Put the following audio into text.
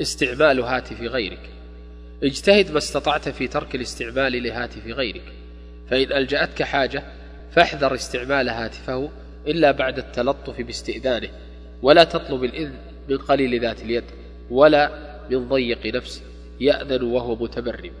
استعمال هاتف غيرك. اجتهد ما استطعت في ترك الاستعمال لهاتف غيرك. فإن ألجأتك حاجة فاحذر استعمال هاتفه إلا بعد التلطف باستئذانه ولا تطلب الإذن من قليل ذات اليد ولا من ضيق نفس يأذن وهو متبرم.